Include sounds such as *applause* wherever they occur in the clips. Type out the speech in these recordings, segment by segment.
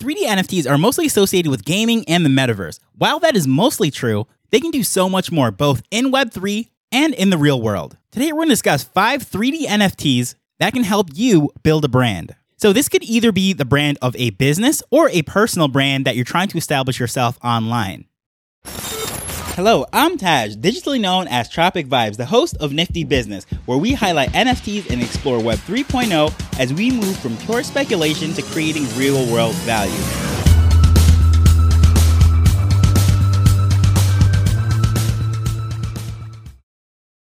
3D NFTs are mostly associated with gaming and the metaverse. While that is mostly true, they can do so much more both in Web3 and in the real world. Today, we're going to discuss five 3D NFTs that can help you build a brand. So, this could either be the brand of a business or a personal brand that you're trying to establish yourself online. Hello, I'm Taj, digitally known as Tropic Vibes, the host of Nifty Business, where we highlight NFTs and explore Web 3.0 as we move from pure speculation to creating real world value.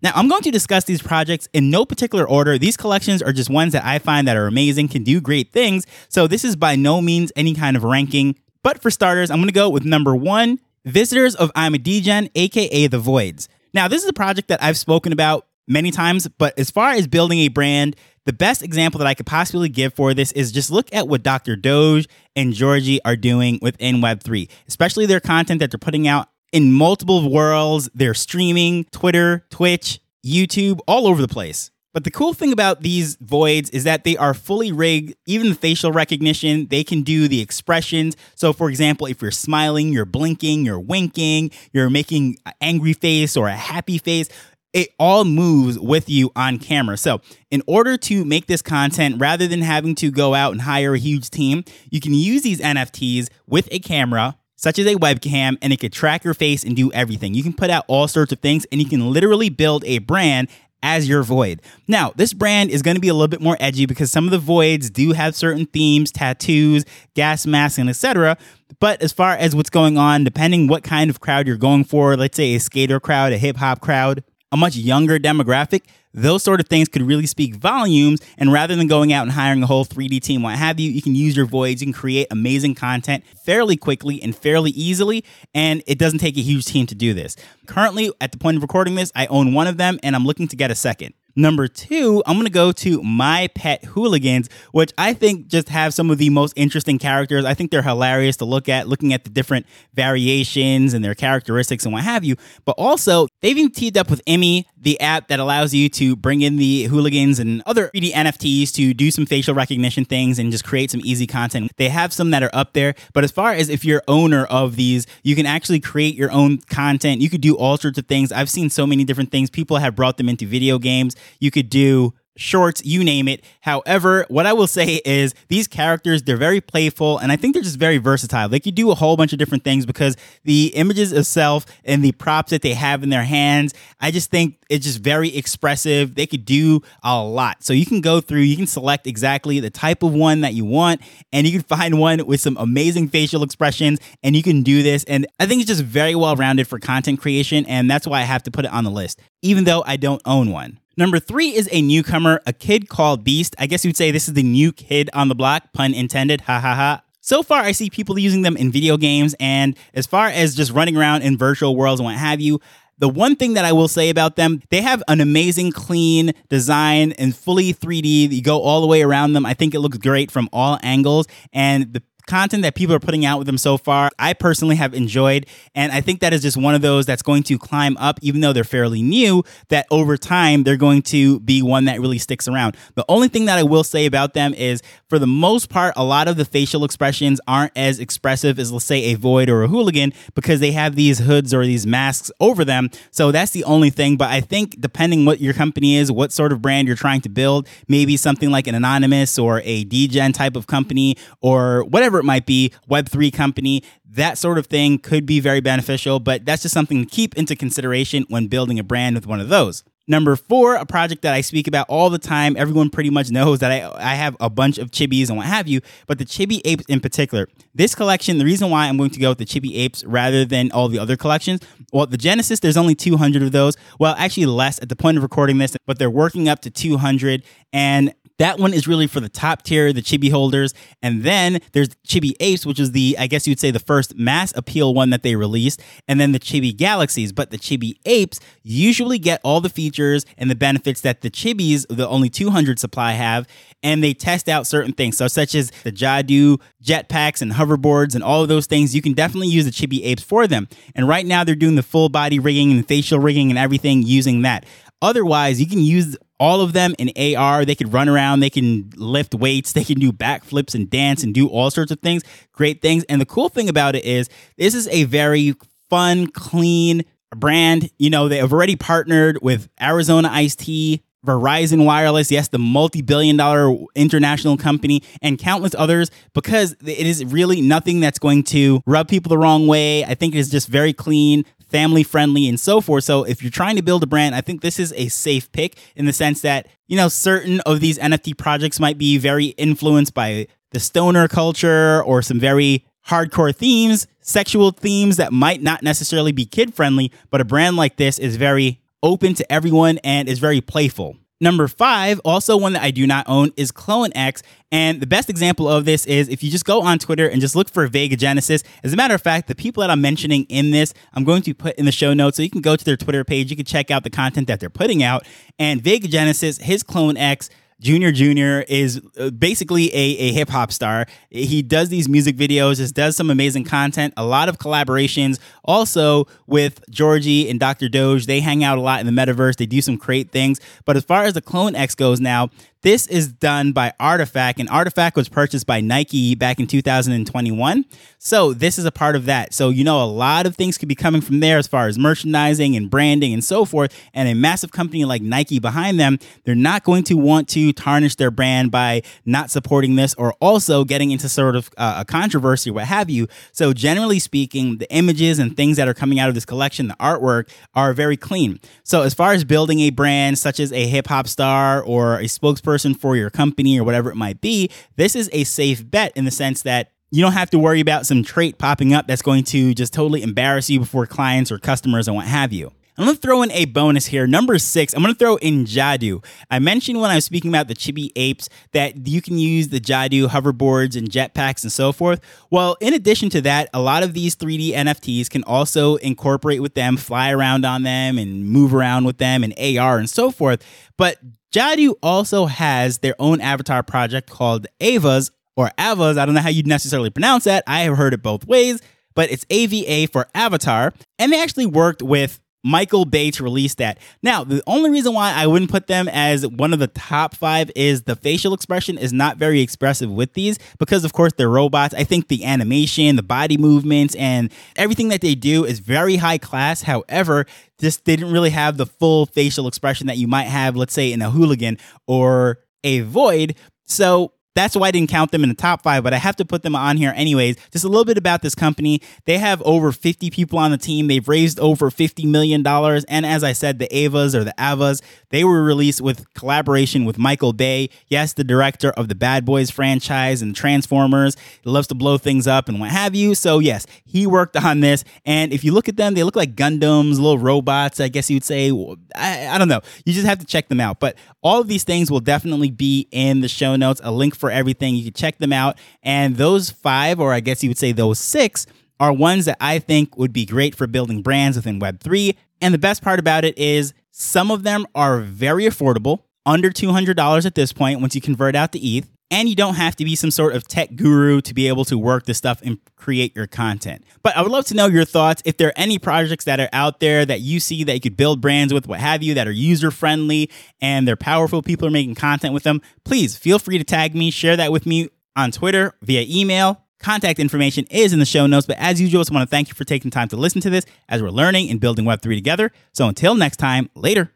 Now, I'm going to discuss these projects in no particular order. These collections are just ones that I find that are amazing, can do great things. So, this is by no means any kind of ranking. But for starters, I'm going to go with number one Visitors of I'm a Degen, aka The Voids. Now, this is a project that I've spoken about many times, but as far as building a brand, the best example that I could possibly give for this is just look at what Dr. Doge and Georgie are doing within Web3, especially their content that they're putting out in multiple worlds. They're streaming Twitter, Twitch, YouTube, all over the place. But the cool thing about these voids is that they are fully rigged, even the facial recognition, they can do the expressions. So, for example, if you're smiling, you're blinking, you're winking, you're making an angry face or a happy face, it all moves with you on camera. So, in order to make this content, rather than having to go out and hire a huge team, you can use these NFTs with a camera such as a webcam, and it could track your face and do everything. You can put out all sorts of things, and you can literally build a brand as your void. Now, this brand is going to be a little bit more edgy because some of the voids do have certain themes, tattoos, gas masks, and etc. But as far as what's going on, depending what kind of crowd you're going for, let's say a skater crowd, a hip hop crowd, a much younger demographic, those sort of things could really speak volumes. And rather than going out and hiring a whole 3D team, what have you, you can use your voids. Can create amazing content fairly quickly and fairly easily. And it doesn't take a huge team to do this. Currently, at the point of recording this, I own one of them and I'm looking to get a second. Number two, I'm to go to My Pet Hooligans, which I think just have some of the most interesting characters. I think they're hilarious to look at, looking at the different variations and their characteristics and what have you. But also, they've even teamed up with Emmy, the app that allows you to bring in the hooligans and other 3D NFTs to do some facial recognition things and just create some easy content. They have some that are up there, but as far as if you're owner of these, you can actually create your own content. You could do all sorts of things. I've seen so many different things. People have brought them into video games. You could do shorts, you name it. However, what I will say is these characters, they're very playful and I think they're just very versatile. They could do a whole bunch of different things because the images itself and the props that they have in their hands, I just think it's just very expressive. They could do a lot. So you can go through, you can select exactly the type of one that you want and you can *laughs* find one with some amazing facial expressions and you can do this. And I think it's just very well rounded for content creation and that's why I have to put it on the list, even though I don't own one. Number three is a newcomer, a kid called Beast. I guess you'd say this is the new kid on the block, pun intended. Ha ha ha. So far, I see people using them in video games, and as far as just running around in virtual worlds and what have you, the one thing that I will say about them, they have an amazing, clean design and fully 3D. You go all the way around them. I think it looks great from all angles, and the content that people are putting out with them so far, I personally have enjoyed. And I think that is just one of those that's going to climb up, even though they're fairly new, that over time they're going to be one that really sticks around. The only thing that I will say about them is, for the most part, a lot of the facial expressions aren't as expressive as, let's say, a void or a hooligan because they have these hoods or these masks over them. So that's the only thing. But I think depending what your company is, what sort of brand you're trying to build, maybe something like an anonymous or a degen type of company or whatever whatever it might be, Web3 company, that sort of thing could be very beneficial, but that's just something to keep into consideration when building a brand with one of those. Number four, a project that I speak about all the time. Everyone pretty much knows that I, I have a bunch of chibis and what have you, but the chibi apes in particular. This collection, the reason why I'm going to go with the chibi apes rather than all the other collections, well, the Genesis, there's only 200 of those. Well, actually less at the point of recording this, but they're working up to 200. And that one is really for the top tier, the chibi holders. And then there's Chibi Apes, which is the, I guess you'd say, the first mass appeal one that they released. And then the Chibi Galaxies. But the Chibi Apes usually get all the features and the benefits that the Chibis, the only 200 supply, have. And they test out certain things. So, such as the Jadu jetpacks and hoverboards and all of those things, you can definitely use the Chibi Apes for them. And right now, they're doing the full body rigging and facial rigging and everything using that. Otherwise, you can use all of them in AR. They could run around, they can lift weights, they can do backflips and dance and do all sorts of things, great things. And the cool thing about it is this is a very fun, clean brand. You know, they have already partnered with Arizona Iced Tea, Verizon Wireless, yes, the multi billion dollar international company, and countless others because it is really nothing that's going to rub people the wrong way. I think it is just very clean, family friendly, and so forth. So if you're trying to build a brand, I think this is a safe pick in the sense that, you know, certain of these NFT projects might be very influenced by the stoner culture or some very hardcore themes, sexual themes that might not necessarily be kid friendly, but a brand like this is very open to everyone and is very playful. Number five, also one that I do not own, is Clone X. And the best example of this is if you just go on Twitter and just look for Vega Genesis. As a matter of fact, the people that I'm mentioning in this, I'm going to put in the show notes. So you can go to their Twitter page, you can check out the content that they're putting out. And Vega Genesis, his CloneX, Junior Junior is uh, basically a, a hip hop star. He does these music videos, just does some amazing content, a lot of collaborations. Also with Georgie and Dr. Doge, they hang out a lot in the metaverse. They do some great things. But as far as the Clone X goes now, this is done by RTFKT, and RTFKT was purchased by Nike back in 2021. So this is a part of that. So you know, a lot of things could be coming from there as far as merchandising and branding and so forth. And a massive company like Nike behind them, they're not going to want to tarnish their brand by not supporting this or also getting into sort of uh, a controversy what have you. So generally speaking, the images and things that are coming out of this collection, the artwork, are very clean. So as far as building a brand such as a hip hop star or a spokesperson person for your company or whatever it might be, this is a safe bet in the sense that you don't have to worry about some trait popping up that's going to just totally embarrass you before clients or customers and what have you. I'm to throw in a bonus here. Number six, I'm to throw in Jadu. I mentioned when I was speaking about the Chibi apes that you can use the Jadu hoverboards and jetpacks and so forth. Well, in addition to that, a lot of these 3D NFTs can also incorporate with them, fly around on them, and move around with them, and AR and so forth. But Jadu also has their own avatar project called Avas or Avas. I don't know how you'd necessarily pronounce that. I have heard it both ways, but it's AVA for Avatar. And they actually worked with Michael Bay to release that. Now, the only reason why I wouldn't put them as one of the top five is the facial expression is not very expressive with these because, of course, they're robots. I think the animation, the body movements, and everything that they do is very high class. However, this didn't really have the full facial expression that you might have, let's say, in a hooligan or a void. So that's why I didn't count them in the top five, but I have to put them on here anyways. Just a little bit about this company. They have over 50 people on the team. They've raised over $50 million. And as I said, the Avas or the Avas, they were released with collaboration with Michael Bay. Yes, the director of the Bad Boys franchise and Transformers. He loves to blow things up and what have you. So, yes, he worked on this. And if you look at them, they look like Gundams, little robots, I guess you'd say. I, I don't know. You just have to check them out. But all of these things will definitely be in the show notes. A link for for everything. You can check them out. And those five, or I guess you would say those six, are ones that I think would be great for building brands within Web3. And the best part about it is some of them are very affordable, under $200 at this point once you convert out to ETH. And you don't have to be some sort of tech guru to be able to work this stuff and create your content. But I would love to know your thoughts. If there are any projects that are out there that you see that you could build brands with, what have you, that are user friendly and they're powerful, people are making content with them, please feel free to tag me, share that with me on Twitter, via email. Contact information is in the show notes. But as usual, I just want to thank you for taking time to listen to this as we're learning and building Web3 together. So until next time, later.